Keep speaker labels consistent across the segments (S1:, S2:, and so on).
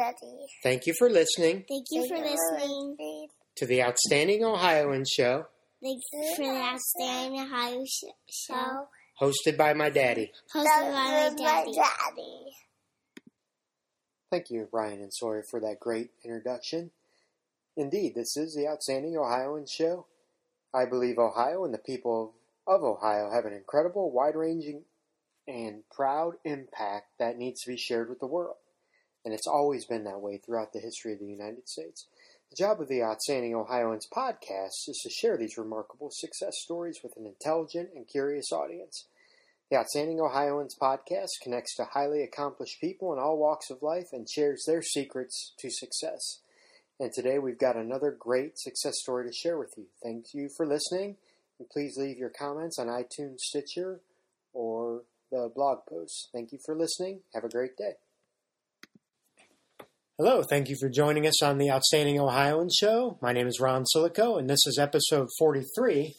S1: ready.
S2: Thank you for listening
S3: Thank you for listening.
S2: to the Outstanding Ohioan Show,
S3: Thanks for the Outstanding Ohio sh- Show,
S2: hosted by my daddy.
S3: hosted by my
S1: was my
S3: daddy.
S1: daddy.
S2: Thank you, Brian and Sawyer, for that great introduction. Indeed, this is the Outstanding Ohioan Show. I believe Ohio and the people of Ohio have an incredible, wide ranging, and proud impact that needs to be shared with the world. And it's always been that way throughout the history of the United States. The job of the Outstanding Ohioans podcast is to share these remarkable success stories with an intelligent and curious audience. The Outstanding Ohioans podcast connects to highly accomplished people in all walks of life and shares their secrets to success. And today we've got another great success story to share with you. Thank you for listening, and please leave your comments on iTunes, Stitcher, or the blog post. Thank you for listening. Have a great day. Hello, thank you for joining us on the Outstanding Ohioan Show. My name is Ron Silico, and this is episode 43.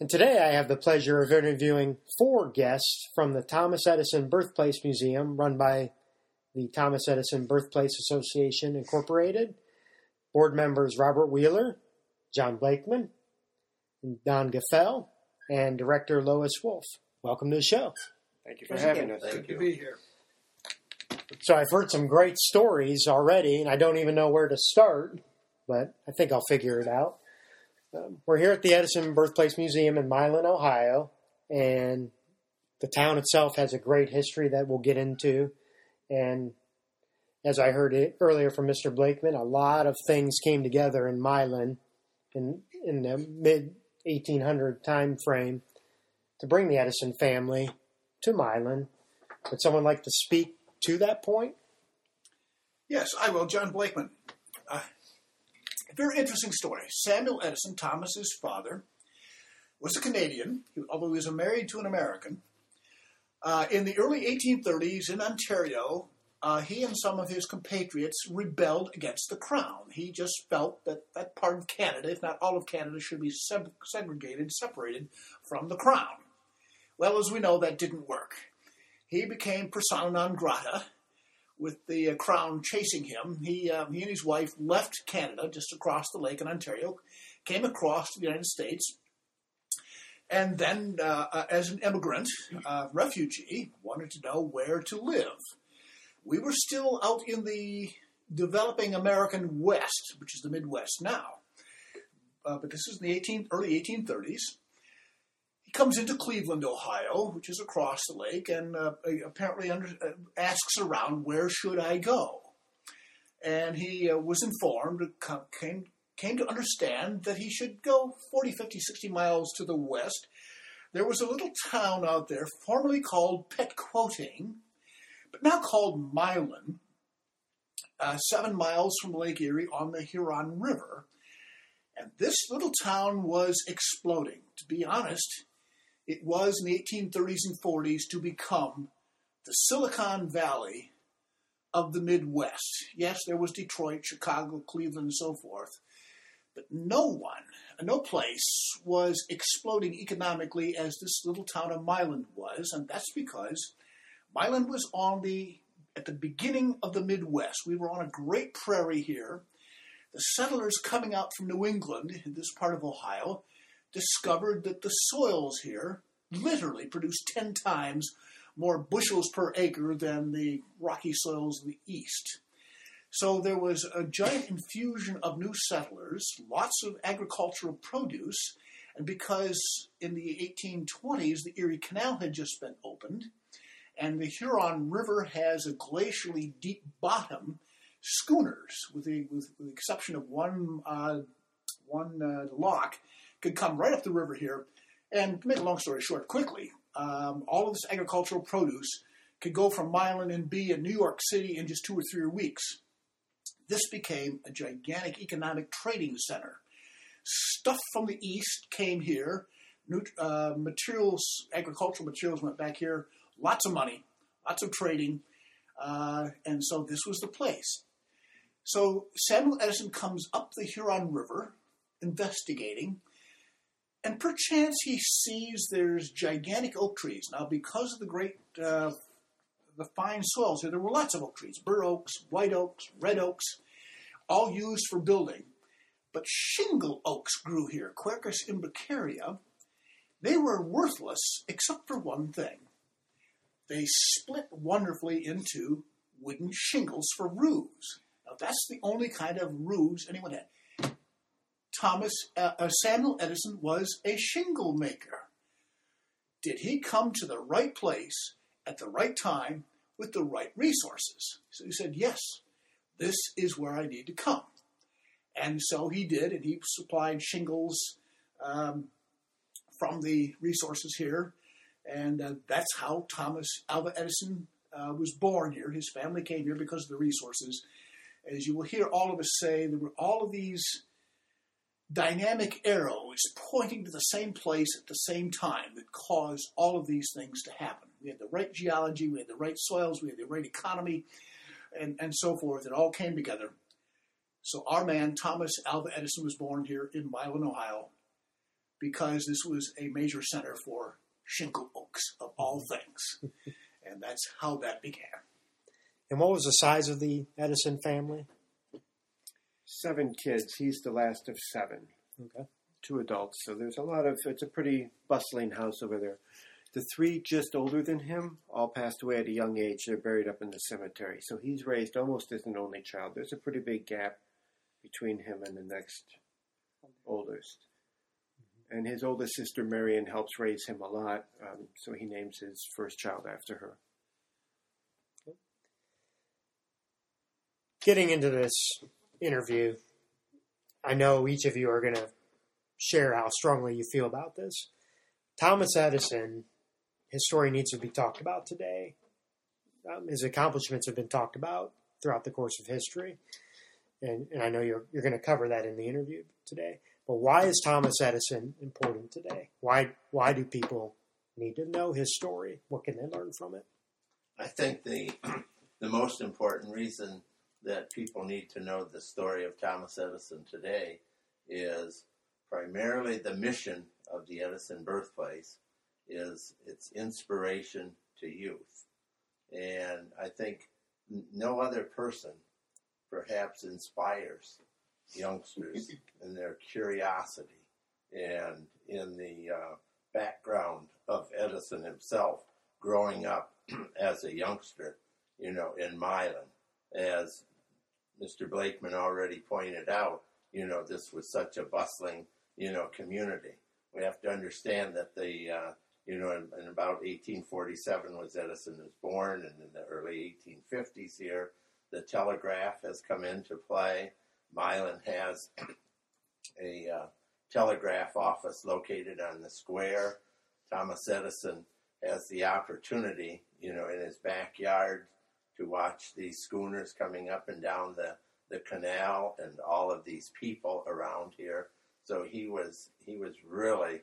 S2: And today I have the pleasure of interviewing four guests from the Thomas Edison Birthplace Museum, run by the Thomas Edison Birthplace Association Incorporated. Board members Robert Wheeler, John Blakeman, and Don Gaffel, and director Lois Wolf. Welcome to the show.
S4: Thank you for having us.
S5: Thank Good to be here.
S2: So I've heard some great stories already, and I don't even know where to start, but I think I'll figure it out. Um, we're here at the Edison Birthplace Museum in Milan, Ohio, and the town itself has a great history that we'll get into. And as I heard it earlier from Mr. Blakeman, a lot of things came together in Milan in in the mid 1800 time frame to bring the Edison family to Milan. Would someone like to speak to that point?
S5: Yes, I will. John Blakeman. Uh, very interesting story. Samuel Edison, Thomas's father, was a Canadian, although he was married to an American. Uh, in the early 1830s in Ontario, uh, he and some of his compatriots rebelled against the crown. He just felt that that part of Canada, if not all of Canada, should be seg- segregated, separated from the crown. Well, as we know, that didn't work. He became persona non grata, with the uh, crown chasing him. He, uh, he and his wife left Canada just across the lake in Ontario, came across to the United States, and then, uh, uh, as an immigrant, uh, refugee, wanted to know where to live. We were still out in the developing American West, which is the Midwest now. Uh, but this is in the 18, early 1830s. He comes into Cleveland, Ohio, which is across the lake, and uh, apparently under, uh, asks around, "Where should I go?" And he uh, was informed, came came to understand that he should go 40, 50, 60 miles to the west. There was a little town out there, formerly called Petquoting, but now called Milan, uh, seven miles from Lake Erie on the Huron River. And this little town was exploding. To be honest, it was in the 1830s and 40s to become the Silicon Valley of the Midwest. Yes, there was Detroit, Chicago, Cleveland, and so forth. But no one, no place was exploding economically as this little town of Milan was, and that's because Milan was on the at the beginning of the Midwest. We were on a great prairie here. The settlers coming out from New England, in this part of Ohio, discovered that the soils here literally produced 10 times more bushels per acre than the rocky soils of the east. So there was a giant infusion of new settlers, lots of agricultural produce, and because in the 1820s the Erie Canal had just been opened, and the Huron River has a glacially deep bottom, schooners, with the, with, with the exception of one uh, one uh, lock, could come right up the river here. And to make a long story short, quickly, um, all of this agricultural produce could go from Milan and be in New York City in just two or three weeks. This became a gigantic economic trading center. Stuff from the east came here. New, uh, materials, agricultural materials went back here. Lots of money, lots of trading, uh, and so this was the place. So Samuel Edison comes up the Huron River, investigating, and perchance he sees there's gigantic oak trees. Now, because of the great uh, the fine soils here. There were lots of oak trees, bur oaks, white oaks, red oaks, all used for building. But shingle oaks grew here, Quercus imbricaria. They were worthless except for one thing. They split wonderfully into wooden shingles for roofs. Now that's the only kind of roofs anyone had. Thomas uh, uh, Samuel Edison was a shingle maker. Did he come to the right place at the right time with the right resources? So he said, Yes, this is where I need to come. And so he did, and he supplied shingles um, from the resources here. And uh, that's how Thomas Alva Edison uh, was born here. His family came here because of the resources. As you will hear all of us say, there were all of these dynamic arrow is pointing to the same place at the same time that caused all of these things to happen. We had the right geology, we had the right soils, we had the right economy, and, and so forth. It all came together. So our man, Thomas Alva Edison, was born here in Milan, Ohio, because this was a major center for shingle oaks, of all things. and that's how that began.
S2: And what was the size of the Edison family?
S1: Seven kids. He's the last of seven.
S2: Okay.
S1: Two adults. So there's a lot of, it's a pretty bustling house over there. The three just older than him all passed away at a young age. They're buried up in the cemetery. So he's raised almost as an only child. There's a pretty big gap between him and the next oldest. And his oldest sister, Marion, helps raise him a lot. Um, so he names his first child after her.
S2: Getting into this interview, I know each of you are going to share how strongly you feel about this. Thomas Edison, his story needs to be talked about today. Um, his accomplishments have been talked about throughout the course of history. And, and I know you're, you're going to cover that in the interview today. But why is Thomas Edison important today? Why, why do people need to know his story? What can they learn from it?
S4: I think the the most important reason that people need to know the story of Thomas Edison today is primarily the mission of the Edison birthplace is its inspiration to youth. And I think no other person perhaps inspires youngsters in their curiosity and in the uh, background of Edison himself growing up as a youngster, you know, in Milan. As Mr. Blakeman already pointed out, you know, this was such a bustling, you know, community. We have to understand that the, uh, you know, in, in, about 1847 was Edison was born, and in the early 1850s here, the telegraph has come into play. Milan has a uh, telegraph office located on the square. Thomas Edison has the opportunity, you know, in his backyard to watch these schooners coming up and down the, the canal and all of these people around here. So he was he was really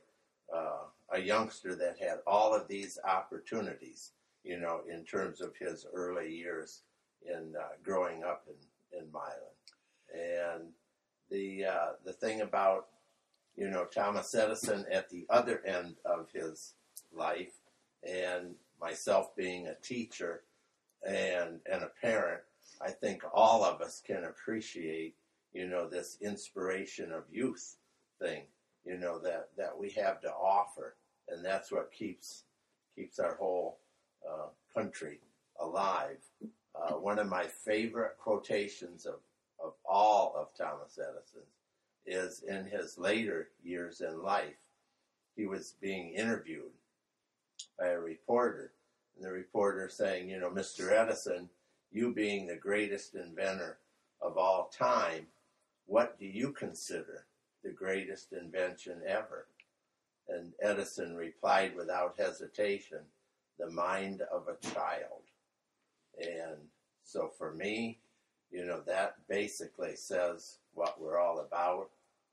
S4: uh, a youngster that had all of these opportunities, you know, in terms of his early years in uh, growing up in, in Milan. And the uh, the thing about you know Thomas Edison at the other end of his life, and myself being a teacher and and a parent, I think all of us can appreciate you know this inspiration of youth thing you know that that we have to offer, and that's what keeps keeps our whole uh, country alive. Uh, one of my favorite quotations of of all of Thomas Edison's is in his later years in life. He was being interviewed by a reporter, and the reporter saying, You know, Mr. Edison, you being the greatest inventor of all time, what do you consider the greatest invention ever? And Edison replied without hesitation, The mind of a child. And so for me, you know, that basically says what we're all about.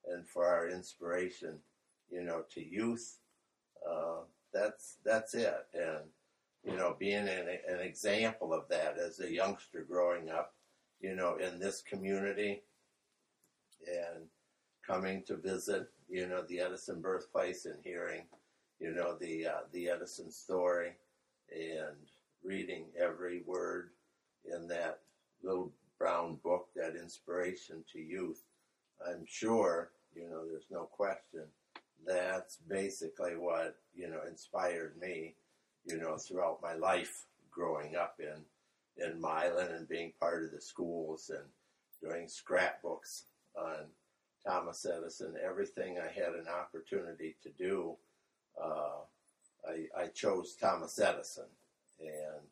S4: And for our inspiration, you know, to youth, uh, that's that's it. And you know, being an, an example of that as a youngster growing up, you know, in this community, and coming to visit, you know, the Edison birthplace and hearing, you know, the uh, the Edison story, and reading every word in that little brown book, that inspiration to youth, I'm sure, you know, there's no question, that's basically what, you know, inspired me, you know, throughout my life growing up in, in Milan and being part of the schools and doing scrapbooks on Thomas Edison, everything I had an opportunity to do, uh, I, I chose Thomas Edison. And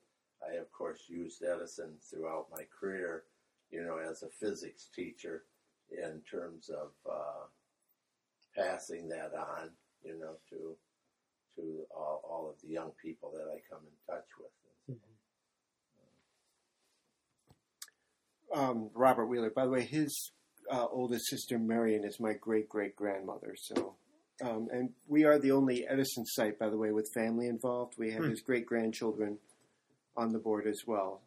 S4: I, of course, used Edison throughout my career, you know, as a physics teacher in terms of uh, passing that on, you know, to to all, all of the young people that I come in touch with.
S1: Um, Robert Wheeler. By the way, his uh, oldest sister Marion is my great great grandmother. So, um, and we are the only Edison site, by the way, with family involved. We have
S2: Hmm.
S1: his great grandchildren on the board as well.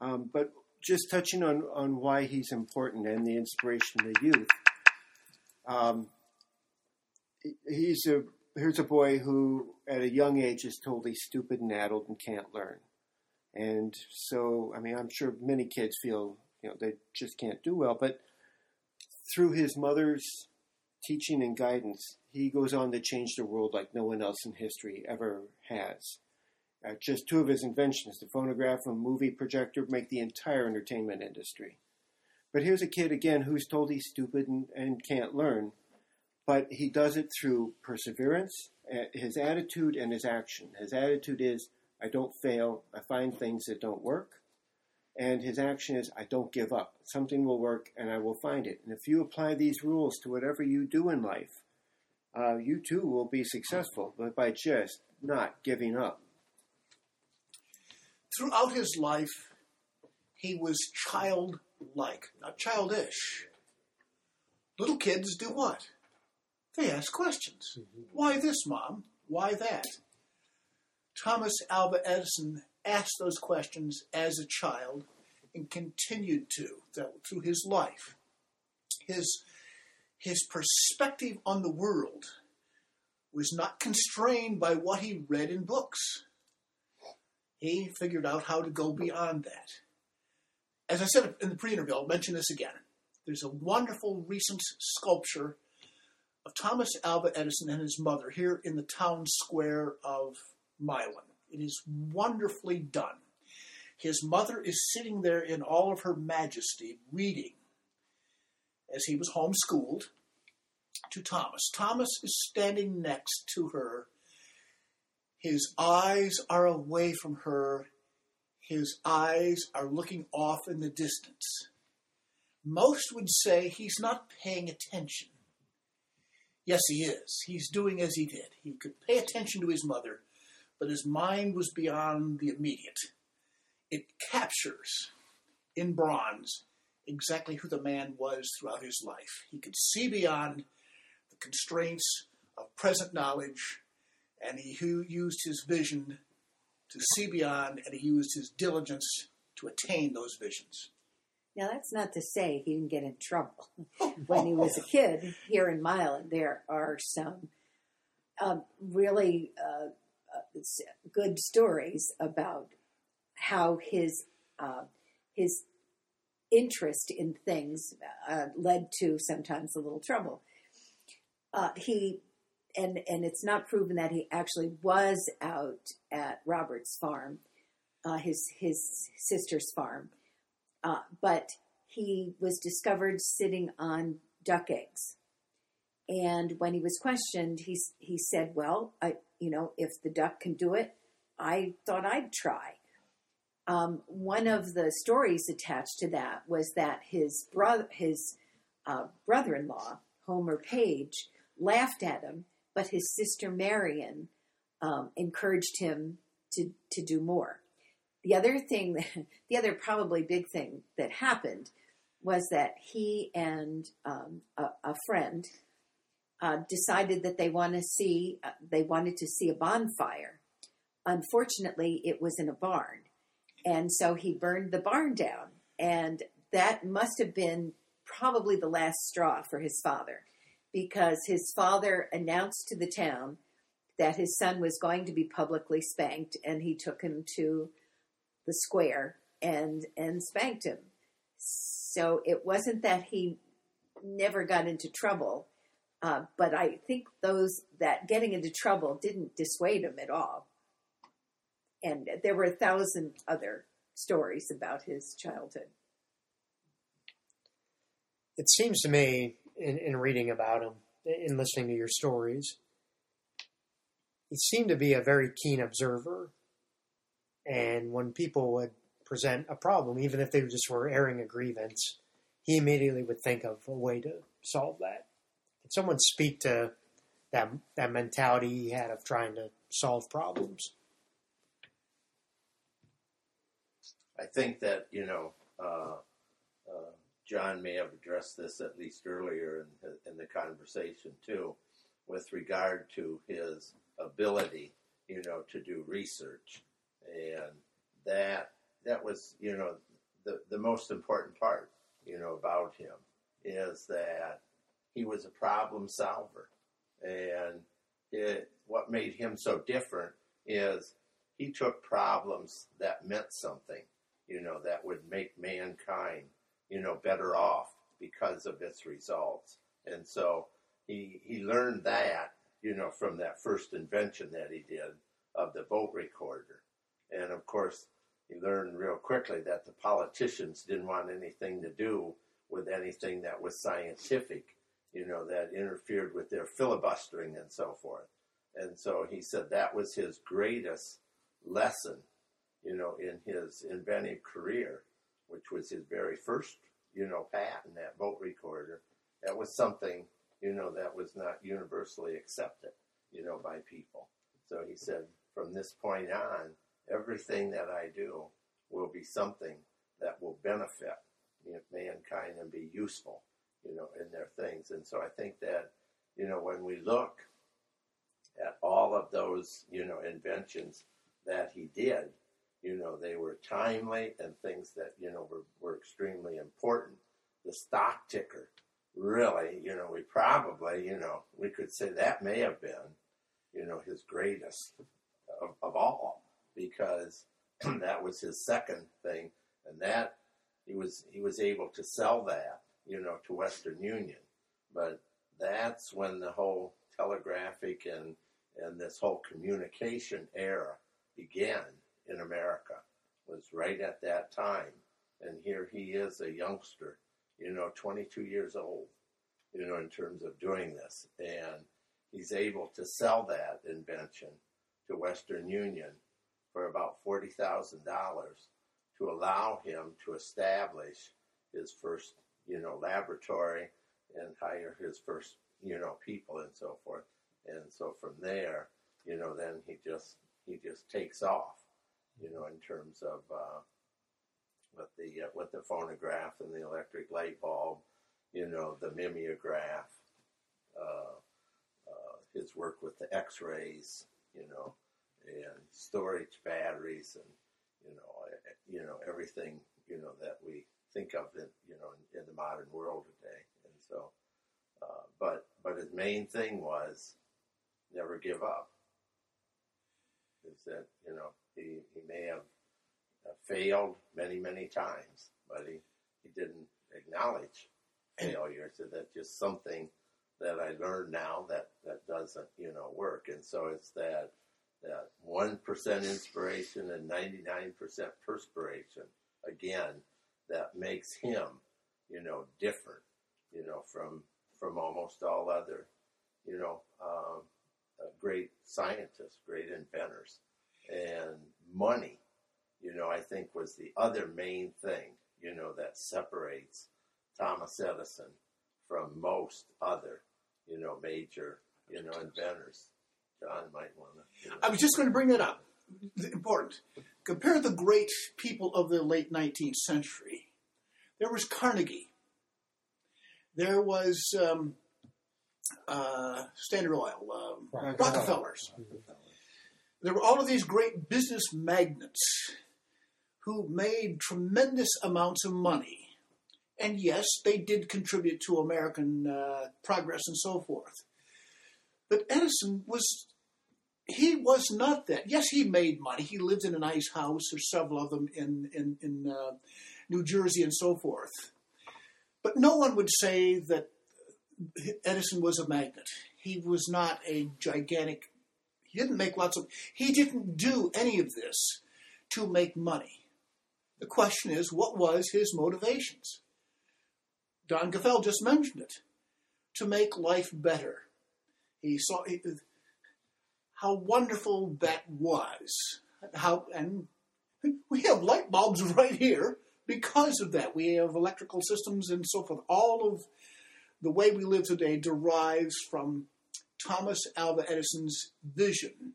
S1: Um, but just touching on on why he's important and the inspiration to youth. Um, he's a here's a boy who, at a young age, is told he's stupid and addled and can't learn. And so, I mean, I'm sure many kids feel, you know, they just can't do well. But through his mother's teaching and guidance, he goes on to change the world like no one else in history ever has. Uh, just two of his inventions, the phonograph and movie projector, make the entire entertainment industry. But here's a kid, again, who's told he's stupid and, and can't learn, but he does it through perseverance, his attitude, and his action. His attitude is, I don't fail. I find things that don't work. And his action is, I don't give up. Something will work and I will find it. And if you apply these rules to whatever you do in life, uh, you too will be successful, but by just not giving up.
S5: Throughout his life, he was childlike, not childish. Little kids do what? They ask questions. Mm-hmm. Why this, Mom? Why that? Thomas Alva Edison asked those questions as a child and continued to through his life. His, his perspective on the world was not constrained by what he read in books. He figured out how to go beyond that. As I said in the pre interview, I'll mention this again. There's a wonderful recent sculpture of Thomas Alva Edison and his mother here in the town square of Milan. It is wonderfully done. His mother is sitting there in all of her majesty, reading as he was homeschooled to Thomas. Thomas is standing next to her. His eyes are away from her. His eyes are looking off in the distance. Most would say he's not paying attention. Yes, he is. He's doing as he did. He could pay attention to his mother, but his mind was beyond the immediate. It captures in bronze exactly who the man was throughout his life. He could see beyond the constraints of present knowledge, and he used his vision to see beyond, and he used his diligence to attain those visions.
S6: Now, that's not to say he didn't get in trouble. when he was a kid here in Milan, there are some um, really uh, uh, good stories about how his uh, his interest in things uh, led to sometimes a little trouble. Uh, he and and it's not proven that he actually was out at Robert's farm, uh, his his sister's farm, uh, but he was discovered sitting on duck eggs. And when he was questioned, he he said, "Well, I you know if the duck can do it, I thought I'd try." Um, one of the stories attached to that was that his brother, his uh, brother-in-law, Homer Page, laughed at him, but his sister Marion um, encouraged him to to do more. The other thing, the other probably big thing that happened was that he and um, a, a friend uh, decided that they want to see uh, they wanted to see a bonfire. Unfortunately, it was in a barn, and so he burned the barn down, and that must have been probably the last straw for his father, because his father announced to the town that his son was going to be publicly spanked, and he took him to the square and and spanked him. So it wasn't that he never got into trouble, uh, but I think those that getting into trouble didn't dissuade him at all. And there were a thousand other stories about his childhood.
S2: It seems to me, in, in reading about him, in listening to your stories, he seemed to be a very keen observer. And when people would present a problem, even if they just were airing a grievance, he immediately would think of a way to solve that. Can someone speak to that that mentality he had of trying to solve problems?
S4: I think that you know uh, uh, John may have addressed this at least earlier in in the conversation too, with regard to his ability, you know, to do research, and that that was you know the the most important part, you know, about him is that he was a problem solver, and it, what made him so different is he took problems that meant something you know, that would make mankind, you know, better off because of its results. And so he he learned that, you know, from that first invention that he did of the vote recorder. And of course, he learned real quickly that the politicians didn't want anything to do with anything that was scientific, you know, that interfered with their filibustering and so forth. And so he said that was his greatest lesson you know, in his inventive career, which was his very first, you know, patent, that vote recorder. That was something, you know, that was not universally accepted, you know, by people. So he said, from this point on, everything that I do will be something that will benefit you know, mankind and be useful, you know, in their things. And so I think that, you know, when we look at all of those, you know, inventions that he did, you know, they were timely and things that, you know, were, were extremely important. The stock ticker, really, you know, we probably, you know, we could say that may have been, you know, his greatest of, of all because that was his second thing. And that he was, he was able to sell that, you know, to Western Union. But that's when the whole telegraphic and, and this whole communication era began in America was right at that time. And here he is, a youngster, you know, 22 years old, you know, in terms of doing this. And he's able to sell that invention to Western Union for about $40,000 to allow him to establish his first, you know, laboratory and hire his first, you know, people and so forth. And so from there, you know, then he just he just takes off you know, in terms of uh, with the uh, with the phonograph and the electric light bulb, you know, the mimeograph, uh, uh, his work with the X-rays, you know, and storage batteries, and you know, you know everything, you know, that we think of in you know in, in the modern world today, and so. Uh, but but his main thing was never give up. Is that you know he, he may have failed many, many times, but he, he didn't acknowledge failure. So that's just something that I learned now that, that doesn't, you know, work. And so it's that one percent inspiration and ninety nine percent perspiration again that makes him, you know, different, you know, from from almost all other, you know, um, uh, great scientists, great inventors and money, you know, I think was the other main thing, you know, that separates Thomas Edison from most other, you know, major, you know, inventors. John might want to.
S5: I was just going to bring that up. Important. Compare the great people of the late 19th century. There was Carnegie. There was um, uh, Standard Oil, um, Rockefellers. There were all of these great business magnates who made tremendous amounts of money. And yes, they did contribute to American uh, progress and so forth. But Edison was he was not that. Yes, he made money. He lived in a nice house. There's several of them in in, in uh, New Jersey and so forth. But no one would say that Edison was a magnet. He was not a gigantic. He didn't make lots of. He didn't do any of this to make money. The question is, what was his motivations? Don Gaffel just mentioned it. To make life better. He saw he, how wonderful that was. How and we have light bulbs right here because of that. We have electrical systems and so forth. All of the way we live today derives from Thomas Alva Edison's vision,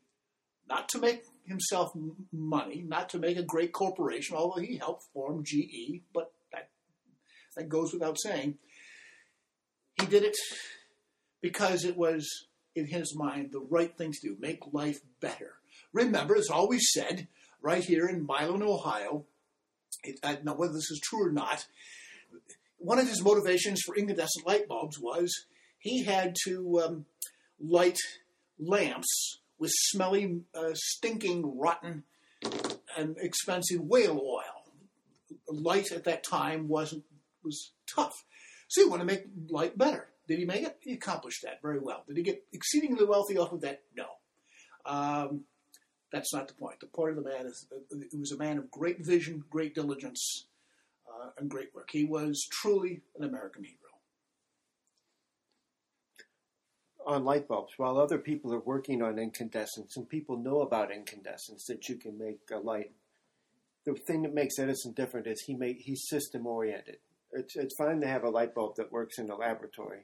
S5: not to make himself money, not to make a great corporation, although he helped form GE, but that that goes without saying. He did it because it was in his mind the right thing to do, make life better. Remember, as always said, right here in Milan, Ohio, it, I don't know whether this is true or not, one of his motivations for incandescent light bulbs was he had to um, light lamps with smelly, uh, stinking, rotten, and expensive whale oil. Light at that time wasn't was tough, so he wanted to make light better. Did he make it? He accomplished that very well. Did he get exceedingly wealthy off of that? No. Um, that's not the point. The point of the man is uh, he was a man of great vision, great diligence, uh, and great work. He was truly an American hero.
S1: on light bulbs while other people are working on incandescence and people know about incandescence that you can make a light. The thing that makes Edison different is he made he's system oriented. It's it's fine to have a light bulb that works in a laboratory.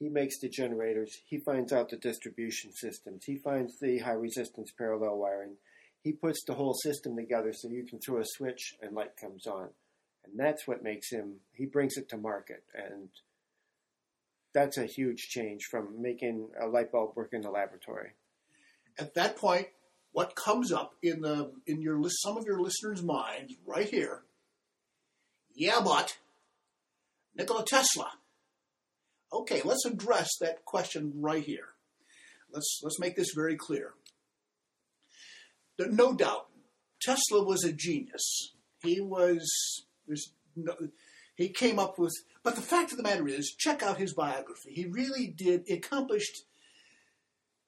S1: He makes the generators. He finds out the distribution systems. He finds the high resistance parallel wiring. He puts the whole system together so you can throw a switch and light comes on. And that's what makes him, he brings it to market. And that's a huge change from making a light bulb work in the laboratory.
S5: At that point, what comes up in the in your list, some of your listeners' minds right here? Yeah, but Nikola Tesla. Okay, let's address that question right here. Let's let's make this very clear. No doubt, Tesla was a genius. He was no, he came up with. But the fact of the matter is, check out his biography. He really did accomplished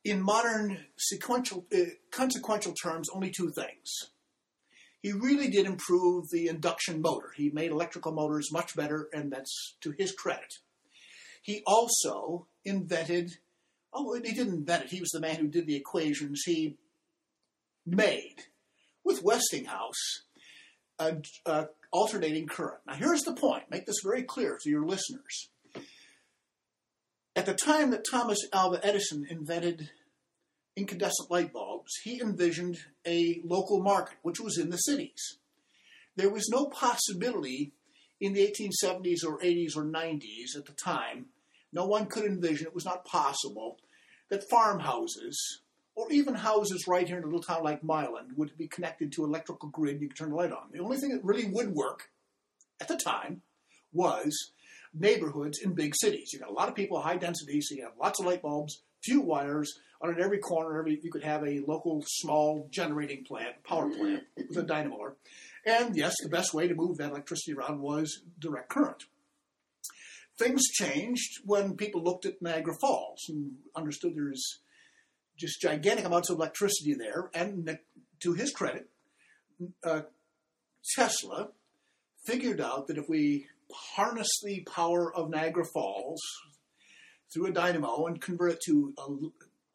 S5: in modern sequential uh, consequential terms only two things. He really did improve the induction motor. He made electrical motors much better, and that's to his credit. He also invented, oh, he didn't invent it, he was the man who did the equations. He made, with Westinghouse, a alternating current. Now, here's the point make this very clear to your listeners. At the time that Thomas Alva Edison invented incandescent light bulbs, he envisioned a local market, which was in the cities. There was no possibility in the 1870s or 80s or 90s at the time, no one could envision, it was not possible, that farmhouses or even houses right here in a little town like Milan would be connected to an electrical grid you could turn the light on. The only thing that really would work at the time was neighborhoods in big cities. You got a lot of people, high density, so you have lots of light bulbs, few wires. On every corner, every, you could have a local small generating plant, power plant with a dynamo. And yes, the best way to move that electricity around was direct current. Things changed when people looked at Niagara Falls and understood there's just gigantic amounts of electricity there. And to his credit, uh, Tesla figured out that if we harness the power of Niagara Falls through a dynamo and convert it to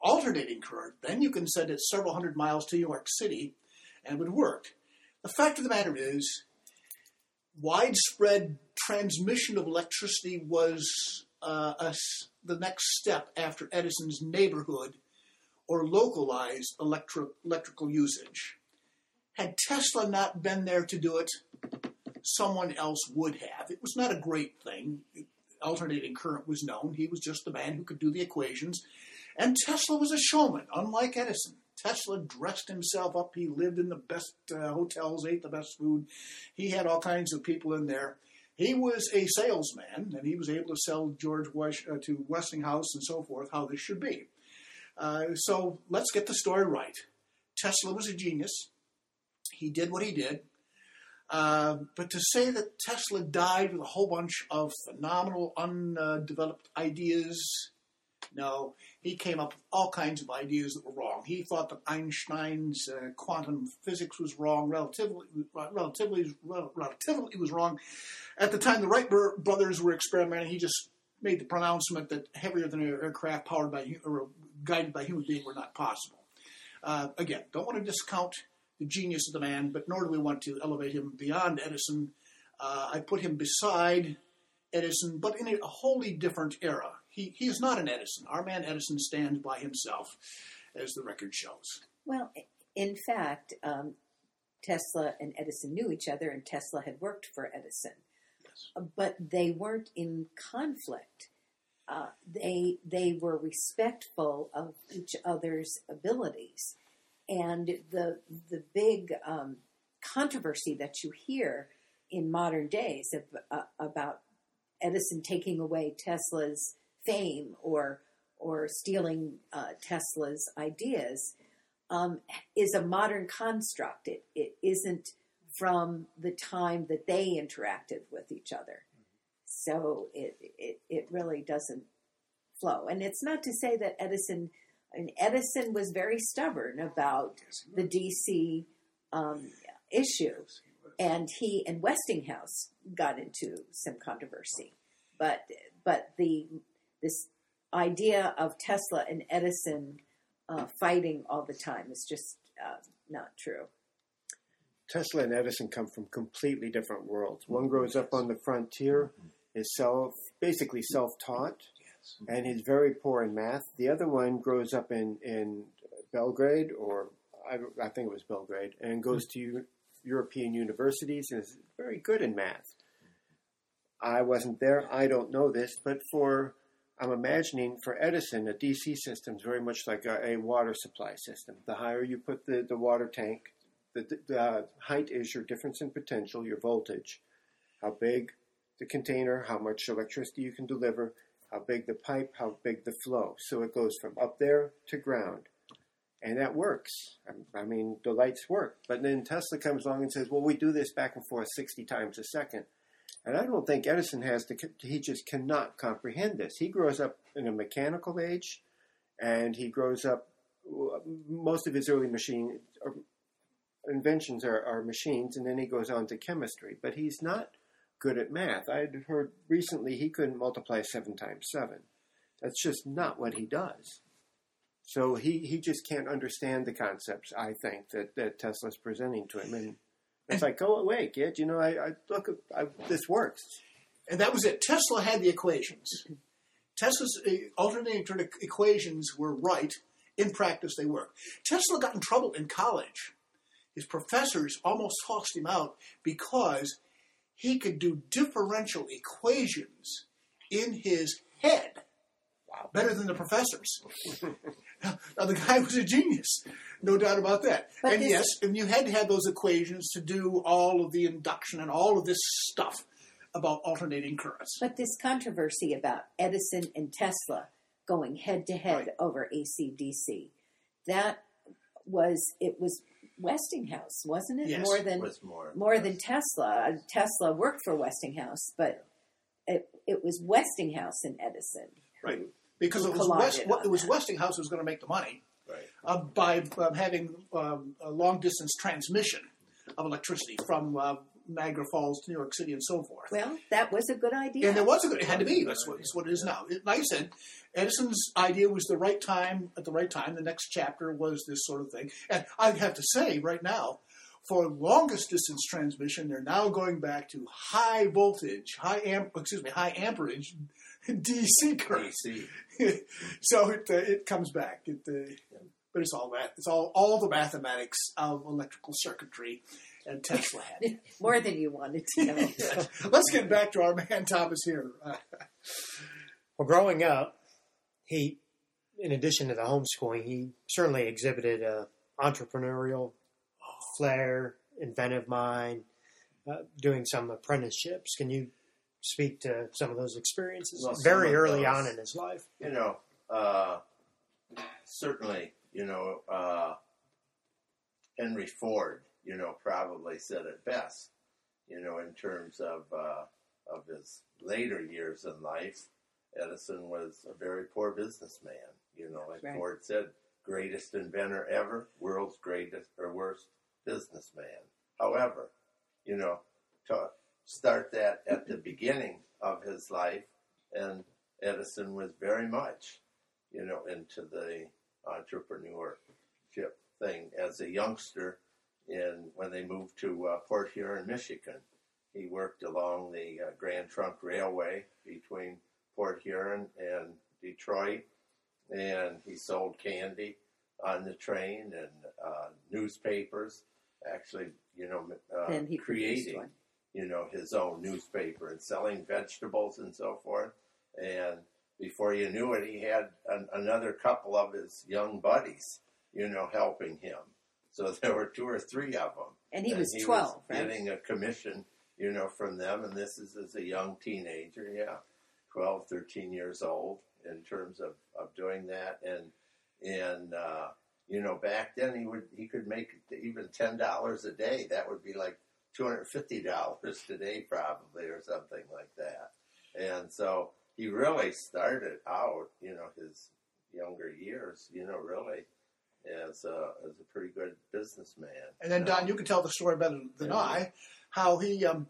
S5: alternating current, then you can send it several hundred miles to New York City and it would work. The fact of the matter is, widespread transmission of electricity was uh, a the next step after Edison's neighborhood or localized electrical usage. Had Tesla not been there to do it, someone else would have. It was not a great thing. Alternating current was known. He was just the man who could do the equations. And Tesla was a showman, unlike Edison. Tesla dressed himself up. He lived in the best uh, hotels, ate the best food. He had all kinds of people in there. He was a salesman, and he was able to sell George uh, to Westinghouse and so forth how this should be. Uh, so let's get the story right. Tesla was a genius. He did what he did. Uh, but to say that Tesla died with a whole bunch of phenomenal, undeveloped ideas, no. He came up with all kinds of ideas that were wrong. He thought that Einstein's uh, quantum physics was wrong, relatively, relatively, relatively was wrong. At the time the Wright brothers were experimenting, he just made the pronouncement that heavier than air aircraft powered by or guided by human being were not possible. Uh, again, don't want to discount the genius of the man, but nor do we want to elevate him beyond Edison. Uh, I put him beside Edison, but in a wholly different era. He, he is not an Edison. Our man Edison stands by himself, as the record shows.
S6: Well, in fact, um, Tesla and Edison knew each other, and Tesla had worked for Edison,
S5: Yes.
S6: but they weren't in conflict. Uh, they they were respectful of each other's abilities, and the the big um, controversy that you hear in modern days of, uh, about Edison taking away Tesla's fame or or stealing uh, Tesla's ideas um, is a modern construct. It, it isn't from the time that they interacted with each other. So it, it, it really doesn't flow. And it's not to say that Edison, mean, Edison was very stubborn about the DC um, issue. And he and Westinghouse got into some controversy. But, but the, this idea of Tesla and Edison uh, fighting all the time is just uh, not true.
S1: Tesla and Edison come from completely different worlds. One grows up on the frontier, is self basically self-taught, and he's very poor in math. The other one grows up in in Belgrade, or I, I think it was Belgrade, and goes to Eu- European universities and is very good in math. I wasn't there. I don't know this, but for I'm imagining for Edison, a DC system is very much like a, a water supply system. The higher you put the, the water tank, the, the, the height is your difference in potential, your voltage, how big the container, how much electricity you can deliver, how big the pipe, how big the flow. So it goes from up there to ground. And that works. I- I mean, the lights work. But then Tesla comes along and says, well, we do this back and forth 60 times a second. And I don't think Edison has the, he just cannot comprehend this. He grows up in a mechanical age and he grows up, most of his early machine er, inventions are, are machines, and then he goes on to chemistry. But he's not good at math. I had heard recently he couldn't multiply seven times seven. That's just not what he does. So he, he just can't understand the concepts, I think, that, that Tesla's presenting to him. And it's like, go away, kid. You know, I, I look, I, this works.
S5: And that was it. Tesla had the equations. Tesla's uh, alternating equations were right. In practice, they work. Tesla got in trouble in college. His professors almost tossed him out because he could do differential equations in his head better than the professors. now, the guy was a genius, no doubt about that.
S6: But
S5: and yes, and you had to have those equations to do all of the induction and all of this stuff about alternating currents.
S6: But this controversy about Edison and Tesla going head to head
S5: Right.
S6: over ACDC, that was it was Westinghouse, wasn't it?
S5: Yes.
S6: more than
S4: was more
S6: more than Tesla. Uh, Tesla worked for Westinghouse, but it it was Westinghouse and Edison.
S5: Right. Because it was, West,
S6: on
S5: it was. Westinghouse who was going to make the money
S4: right.
S5: uh, by um, having um, a long distance transmission of electricity from uh, Niagara Falls to New York City and so forth.
S6: Well, that was a good idea.
S5: And there was a good, it had to be. That's what, that's what it is now. It, like I said, Edison's idea was the right time at the right time. The next chapter was this sort of thing. And I have to say, right now, for longest distance transmission, they're now going back to high voltage, high amp, excuse me, high amperage DC current.
S4: DC.
S5: so it uh, it comes back. It, uh, but it's all that. It's all all the mathematics of electrical circuitry, and Tesla had.
S6: more than you wanted to know.
S5: Let's get back to our man Thomas here. Uh,
S7: Well, growing up, he, in addition to the homeschooling, he certainly exhibited a entrepreneurial flair, inventive mind, uh, doing some apprenticeships. Can you speak to some of those experiences
S4: Well,
S7: very early
S4: those-
S7: on in his life?
S4: You know, uh, certainly, you know, uh, Henry Ford, you know, probably said it best, you know, in terms of uh, of his later years in life. Edison was a very poor businessman, you know, like
S6: Right.
S4: Ford said, greatest inventor ever, world's greatest or worst businessman. However, you know, to start that at the beginning of his life, and Edison was very much, you know, into the entrepreneurship thing as a youngster. In when they moved to uh, Port Huron, Michigan, he worked along the uh, Grand Trunk Railway between Port Huron and Detroit, and he sold candy on the train and uh, newspapers. Actually, you know, uh,
S6: Then he
S4: creating. You know, his own newspaper and selling vegetables and so forth. And before you knew it, he had an, another couple of his young buddies, you know, helping him. So there were two or three of them.
S6: And he
S4: And
S6: was 12, right?
S4: getting a commission, you know, from them. And this is as a young teenager, yeah, 12, 13 years old in terms of, of doing that. And, and, uh, you know, back then he would, he could make even $10 a day. That would be like $250 today probably or something like that. And so he really started out, you know, his younger years, you know, really as a, as a pretty good businessman.
S5: And then, Don, you can tell the story better than
S4: Yeah.
S5: I, how he um,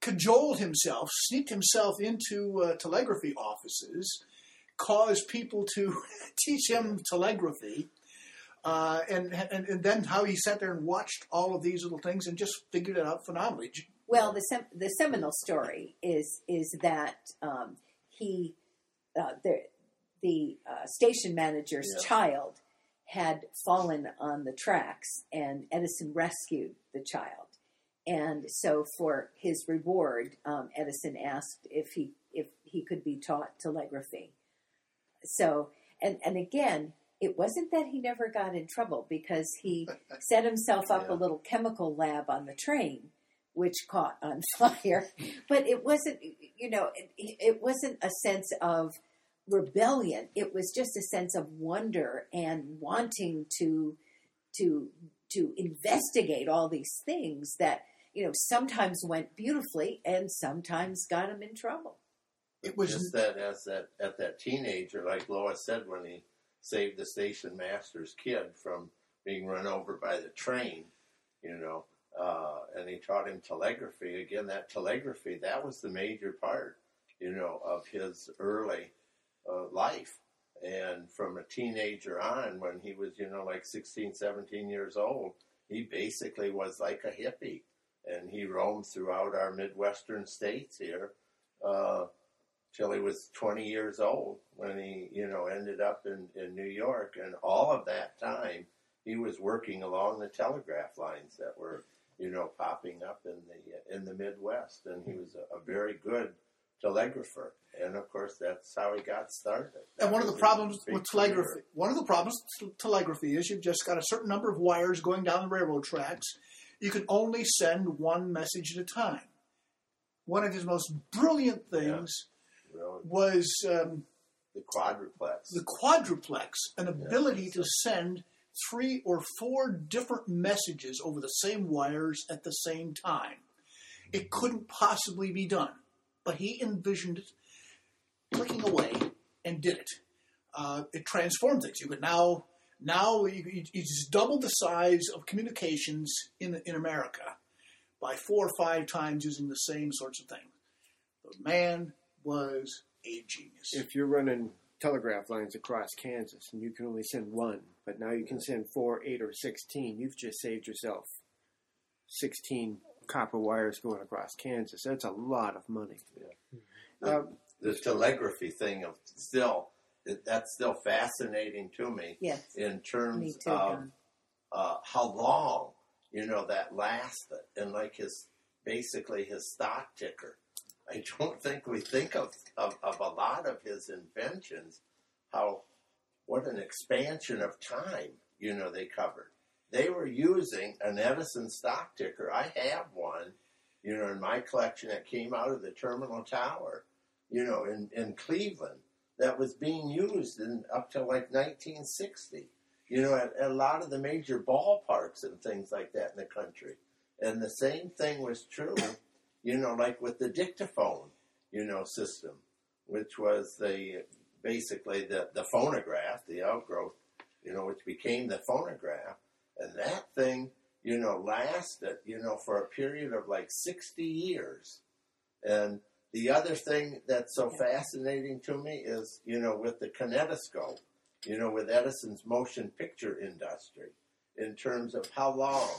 S5: cajoled himself, sneaked himself into uh, telegraphy offices, caused people to teach him telegraphy, uh, and, and and then how he sat there and watched all of these little things and just figured it out phenomenally.
S6: Well, the sem- the seminal story is is that um, he uh, the the uh, station manager's
S4: Yeah.
S6: child had fallen on the tracks, and Edison rescued the child. And so, for his reward, um, Edison asked if he if he could be taught telegraphy. So, and and again, it wasn't that he never got in trouble because he set himself up
S4: Yeah.
S6: a little chemical lab on the train, which caught on fire. But it wasn't, you know, it, it wasn't a sense of rebellion. It was just a sense of wonder and wanting to to to investigate all these things that you know sometimes went beautifully and sometimes got him in trouble.
S5: It was
S4: just that as that at that teenager, like Lois said, when he saved the station master's kid from being run over by the train, you know, uh, and he taught him telegraphy. Again, that telegraphy that was the major part, you know, of his early uh, life. And from a teenager on, when he was, you know, like 16, 17 years old, he basically was like a hippie. And he roamed throughout our Midwestern states here. Uh, till he was 20 years old when he, you know, ended up in, in New York. And all of that time, he was working along the telegraph lines that were, you know, popping up in the in the Midwest. And he was a, a very good telegrapher. And of course, that's how he got started.
S5: And one of the problems with telegraphy,
S4: career.
S5: one of the problems with telegraphy is you've just got a certain number of wires going down the railroad tracks. You can only send one message at a time. One of his most brilliant things
S4: Really,
S5: was um,
S4: the quadruplex.
S5: the quadruplex, an ability to send three or four different messages over the same wires at the same time. It couldn't possibly be done, but he envisioned it, clicking away, and did it. Uh, it transformed things. You could now now you, you, you just double the size of communications in in America by four or five times using the same sorts of things. The man was a genius.
S1: If you're running telegraph lines across Kansas and you can only send one, but now you can send four, eight, or sixteen, you've just saved yourself sixteen copper wires going across Kansas. That's a lot of money.
S4: The-
S1: Um,
S4: the telegraphy thing of still that's still fascinating to me
S6: Yes,
S4: in terms
S6: me too.
S4: of uh, how long you know that lasted and like his basically his stock ticker i don't think we think of, of, of a lot of his inventions how what an expansion of time you know they covered they were using an edison stock ticker i have one you know in my collection that came out of the terminal tower you know in, in cleveland that was being used in, up to like 1960. You know, at, at a lot of the major ballparks and things like that in the country. And the same thing was true, you know, like with the dictaphone, you know, system, which was the basically the, the phonograph, the outgrowth, you know, which became the phonograph. And that thing, you know, lasted, you know, for a period of like 60 years. And the other thing that's so fascinating to me is, you know, with the kinetoscope, you know, with Edison's motion picture industry, in terms of how long,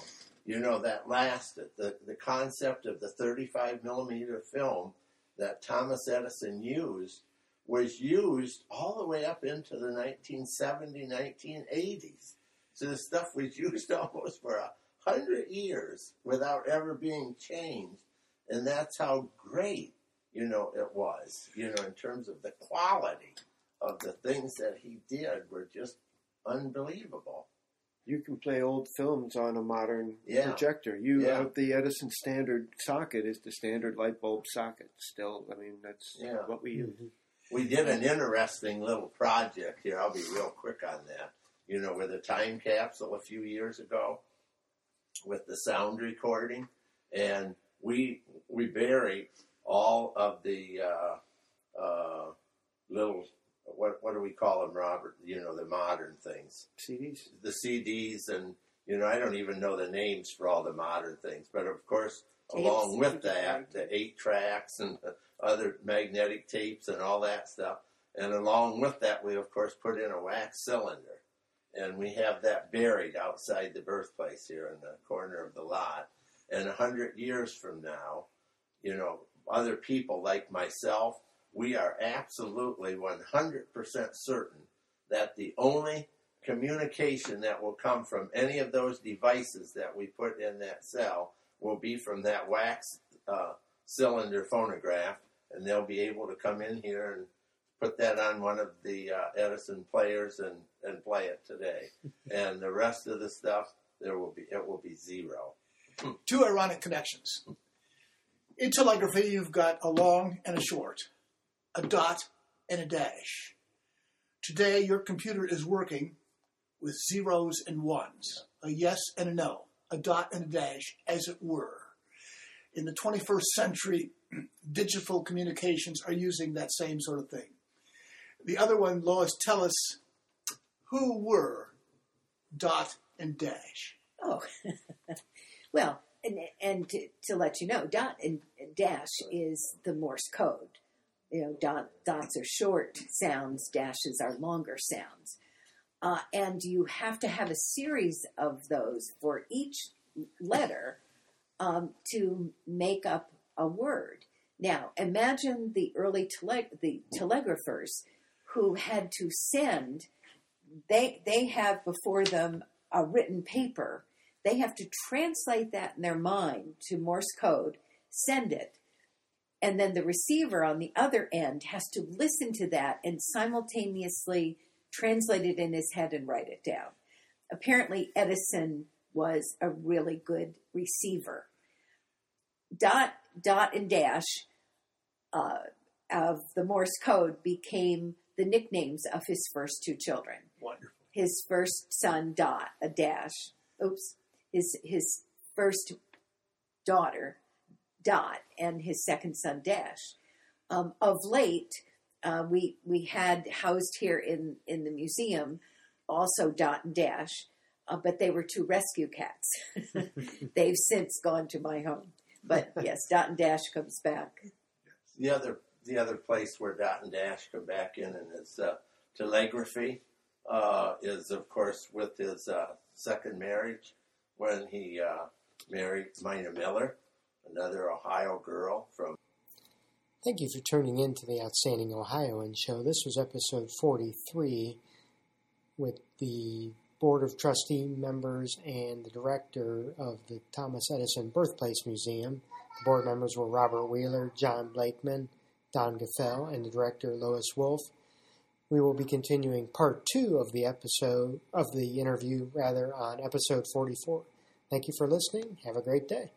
S4: you know, that lasted. The, the concept of the 35 millimeter film that Thomas Edison used was used all the way up into the 1970, 1980s. So the stuff was used almost for a hundred years without ever being changed. And that's how great, you know, it was, you know, in terms of the quality of the things that he did were just unbelievable.
S1: You can play old films on a modern
S4: Yeah.
S1: projector. You
S4: Yeah.
S1: uh, the Edison standard socket is the standard light bulb socket. Still, I mean that's
S4: Yeah.
S1: what we use.
S4: We did an interesting little project here. I'll be real quick on that. You know, with a time capsule a few years ago with the sound recording, and we we buried all of the uh, uh, little what what do we call them, Robert? You know, the modern things,
S1: CDs.
S4: the CDs, and you know, I don't even know the names for all the modern things, but of course, along with that, the eight tracks and the other magnetic tapes and all that stuff. And along with that, we of course put in a wax cylinder. And we have that buried outside the birthplace here in the corner of the lot. And a hundred years from now, you know, other people like myself, we are absolutely 100% certain that the only communication that will come from any of those devices that we put in that cell will be from that wax uh, cylinder phonograph, and they'll be able to come in here and put that on one of the uh, Edison players and, and play it today. and the rest of the stuff, there will be it will be zero.
S5: Two ironic connections. In telegraphy, you've got a long and a short, a dot and a dash. Today, your computer is working with zeros and ones, a yes and a no, a dot and a dash, as it were. In the 21st century, digital communications are using that same sort of thing. The other one, Lois, tell us who were dot and dash.
S6: Oh, well, and, and to, to let you know, dot and dash is the Morse code. You know, dot, dots are short sounds, dashes are longer sounds. Uh, and you have to have a series of those for each letter um, to make up a word. Now, imagine the early tele- the telegraphers who had to send. They they have before them a written paper. They have to translate that in their mind to Morse code, send it, and then the receiver on the other end has to listen to that and simultaneously translate it in his head and write it down. Apparently, Edison was a really good receiver. Dot, dot, and dash uh, of the Morse code became the nicknames of his first two children.
S5: Wonderful.
S6: His first son, Dot, a dash. Oops. His his first daughter, Dot, and his second son, Dash. Um, of late, uh, we we had housed here in in the museum also Dot and Dash, uh, but they were two rescue cats. They've since gone to my home. But yes, Dot and Dash comes back.
S4: The other the other place where Dot and Dash come back in and is uh, telegraphy uh, is of course with his uh, second marriage when he uh, married Mina Miller, another Ohio girl from
S7: Thank you for tuning in to the Outstanding Ohioan Show. This was episode 43 with the Board of Trustee members and the director of the Thomas Edison Birthplace Museum. The board members were Robert Wheeler, John Blakeman, Don Gaffel, and the director Lois Wolf. We will be continuing part two of the episode of the interview rather on episode 44. Thank you for listening. Have a great day.